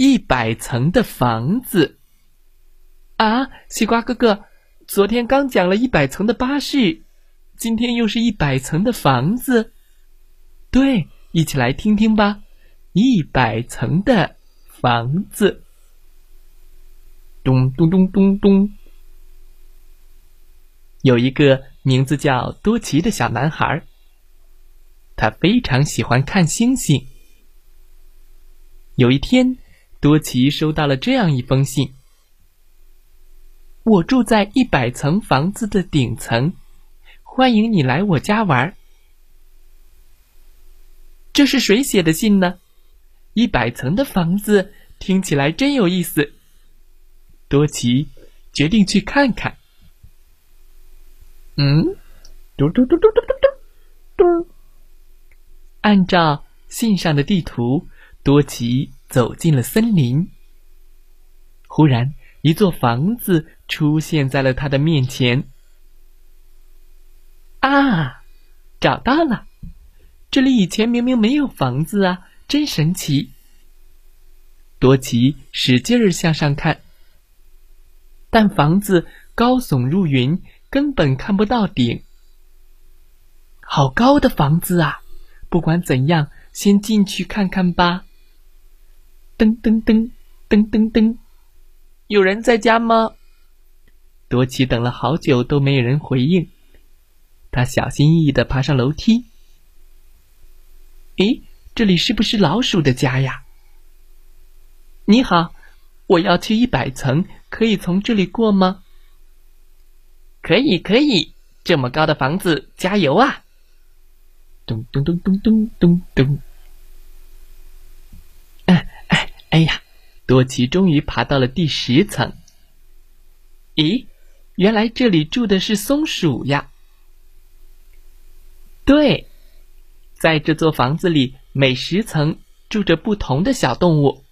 一百层的房子啊，西瓜哥哥，昨天刚讲了一百层的巴士，今天又是一百层的房子。对，一起来听听吧。一百层的房子，咚咚咚咚咚。有一个名字叫多奇的小男孩，他非常喜欢看星星。有一天。多奇收到了这样一封信：“我住在一百层房子的顶层，欢迎你来我家玩。”这是谁写的信呢？一百层的房子听起来真有意思。多奇决定去看看。嗯，嘟嘟嘟嘟嘟嘟嘟。按照信上的地图，多奇。走进了森林。忽然，一座房子出现在了他的面前。啊，找到了！这里以前明明没有房子啊，真神奇！多奇使劲儿向上看，但房子高耸入云，根本看不到顶。好高的房子啊！不管怎样，先进去看看吧。噔噔噔噔噔噔，有人在家吗？多奇等了好久都没有人回应，他小心翼翼的爬上楼梯。咦，这里是不是老鼠的家呀？你好，我要去一百层，可以从这里过吗？可以，可以，这么高的房子，加油啊！咚咚咚咚咚咚咚。哎哎呀，多奇终于爬到了第十层。咦，原来这里住的是松鼠呀！对，在这座房子里，每十层住着不同的小动物。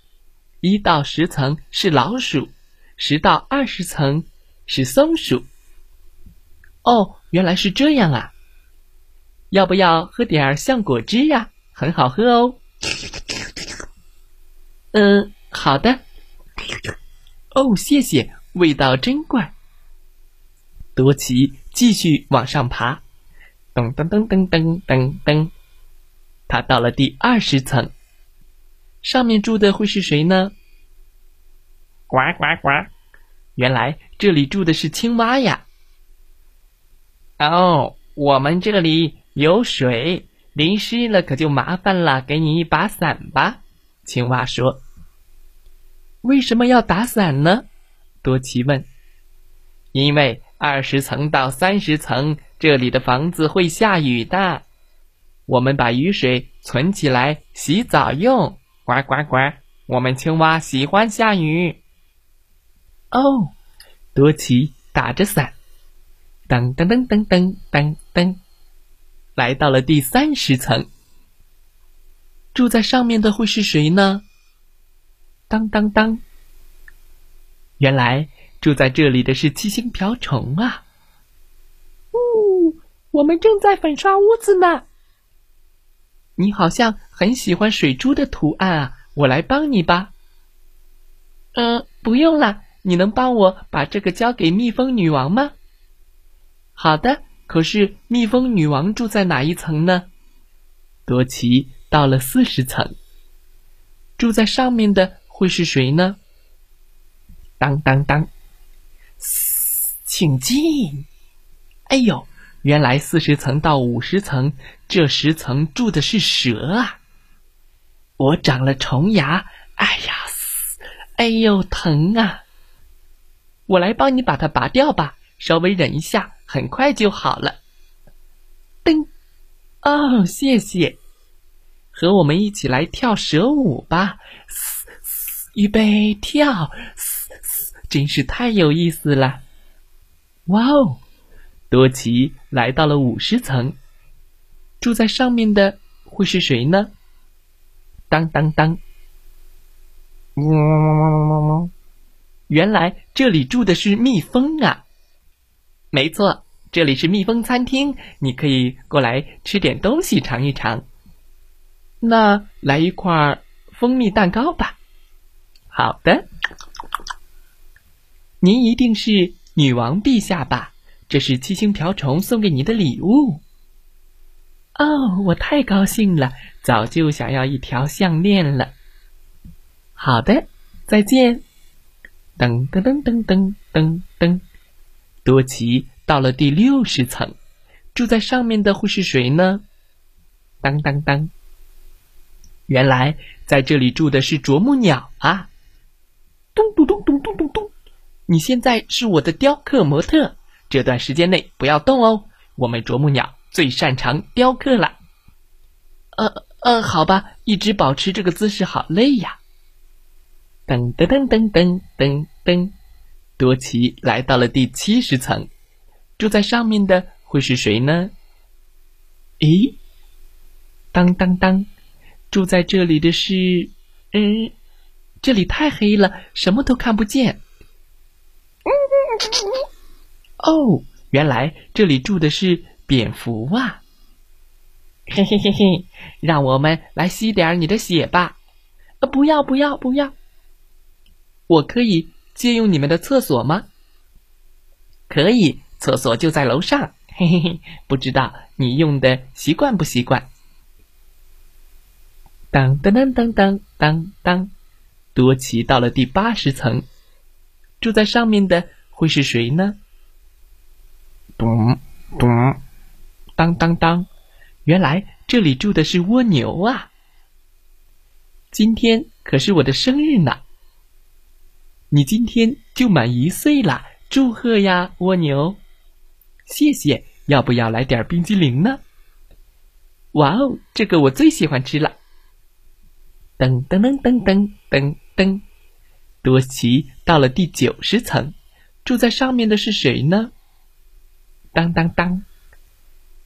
一到十层是老鼠，十到二十层是松鼠。哦，原来是这样啊！要不要喝点儿橡果汁呀？很好喝哦。嗯，好的。哦，谢谢，味道真怪。多奇继续往上爬，噔噔噔噔噔噔噔，他到了第二十层，上面住的会是谁呢？呱呱呱！原来这里住的是青蛙呀。哦，我们这里有水，淋湿了可就麻烦了，给你一把伞吧。青蛙说：“为什么要打伞呢？”多奇问。“因为二十层到三十层，这里的房子会下雨的。我们把雨水存起来洗澡用。”呱呱呱！我们青蛙喜欢下雨。哦，多奇打着伞，噔噔噔噔噔噔噔，来到了第三十层。住在上面的会是谁呢？当当当！原来住在这里的是七星瓢虫啊！呜，我们正在粉刷屋子呢。你好像很喜欢水珠的图案啊，我来帮你吧。嗯，不用了，你能帮我把这个交给蜜蜂女王吗？好的，可是蜜蜂女王住在哪一层呢？多奇。到了四十层，住在上面的会是谁呢？当当当，请进。哎呦，原来四十层到五十层这十层住的是蛇啊！我长了虫牙，哎呀，哎呦疼啊！我来帮你把它拔掉吧，稍微忍一下，很快就好了。噔，哦，谢谢。和我们一起来跳蛇舞吧！预备，跳！嘶嘶真是太有意思了！哇哦，多奇来到了五十层，住在上面的会是谁呢？当当当！原来这里住的是蜜蜂啊！没错，这里是蜜蜂餐厅，你可以过来吃点东西尝一尝。那来一块蜂蜜蛋糕吧。好的。您一定是女王陛下吧？这是七星瓢虫送给您的礼物。哦，我太高兴了，早就想要一条项链了。好的，再见。噔噔噔噔噔噔噔，多奇到了第六十层，住在上面的会是谁呢？当当当，原来在这里住的是啄木鸟啊！咚咚咚咚咚咚咚。你现在是我的雕刻模特，这段时间内不要动哦。我们啄木鸟最擅长雕刻了。呃呃，好吧，一直保持这个姿势好累呀。噔噔噔噔噔噔噔，多奇来到了第七十层，住在上面的会是谁呢？咦，当当当，住在这里的是……嗯，这里太黑了，什么都看不见。哦，原来这里住的是蝙蝠啊！嘿嘿嘿嘿，让我们来吸点你的血吧！呃，不要不要不要！我可以借用你们的厕所吗？可以，厕所就在楼上。嘿嘿嘿，不知道你用的习惯不习惯？当当当当当当当，多奇到了第八十层，住在上面的。会是谁呢？咚咚，当当当！原来这里住的是蜗牛啊！今天可是我的生日呢！你今天就满一岁啦，祝贺呀，蜗牛！谢谢，要不要来点冰激凌呢？哇哦，这个我最喜欢吃了！噔噔噔噔噔噔噔，多奇到了第九十层。住在上面的是谁呢？当当当！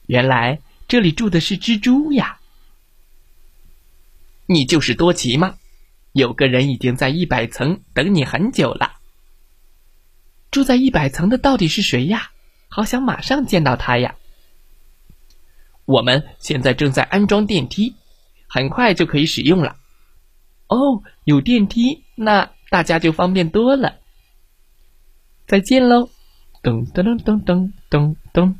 原来这里住的是蜘蛛呀。你就是多奇吗？有个人已经在一百层等你很久了。住在一百层的到底是谁呀？好想马上见到他呀！我们现在正在安装电梯，很快就可以使用了。哦，有电梯，那大家就方便多了。再见喽！咚咚咚咚咚咚咚，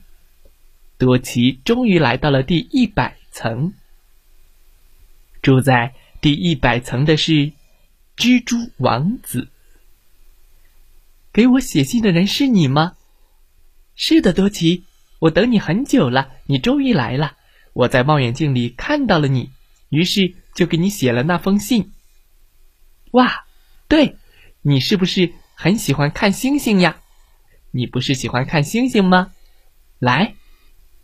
多奇终于来到了第一百层。住在第一百层的是蜘蛛王子。给我写信的人是你吗？是的，多奇，我等你很久了，你终于来了。我在望远镜里看到了你，于是就给你写了那封信。哇，对，你是不是？很喜欢看星星呀，你不是喜欢看星星吗？来，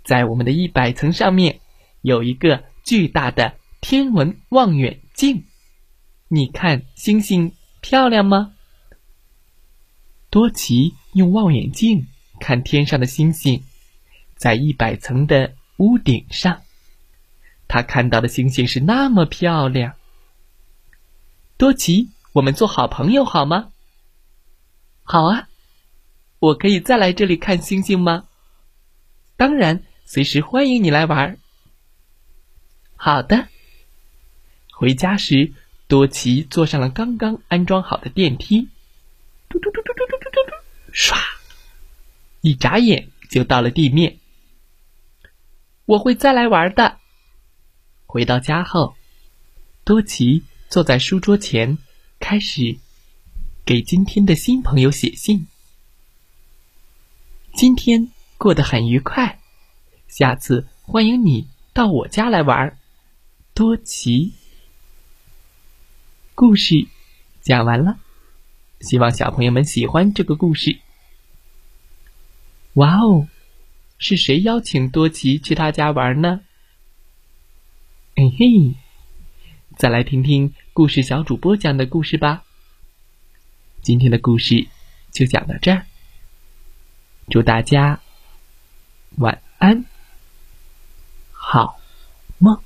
在我们的一百层上面有一个巨大的天文望远镜，你看星星漂亮吗？多奇用望远镜看天上的星星，在一百层的屋顶上，他看到的星星是那么漂亮。多奇，我们做好朋友好吗？好啊，我可以再来这里看星星吗？当然，随时欢迎你来玩。好的。回家时，多奇坐上了刚刚安装好的电梯，嘟嘟嘟嘟嘟嘟嘟嘟，唰，一眨眼就到了地面。我会再来玩的。回到家后，多奇坐在书桌前，开始。给今天的新朋友写信。今天过得很愉快，下次欢迎你到我家来玩。多奇，故事讲完了，希望小朋友们喜欢这个故事。哇哦，是谁邀请多奇去他家玩呢？嘿嘿，再来听听故事小主播讲的故事吧。今天的故事就讲到这儿，祝大家晚安，好梦。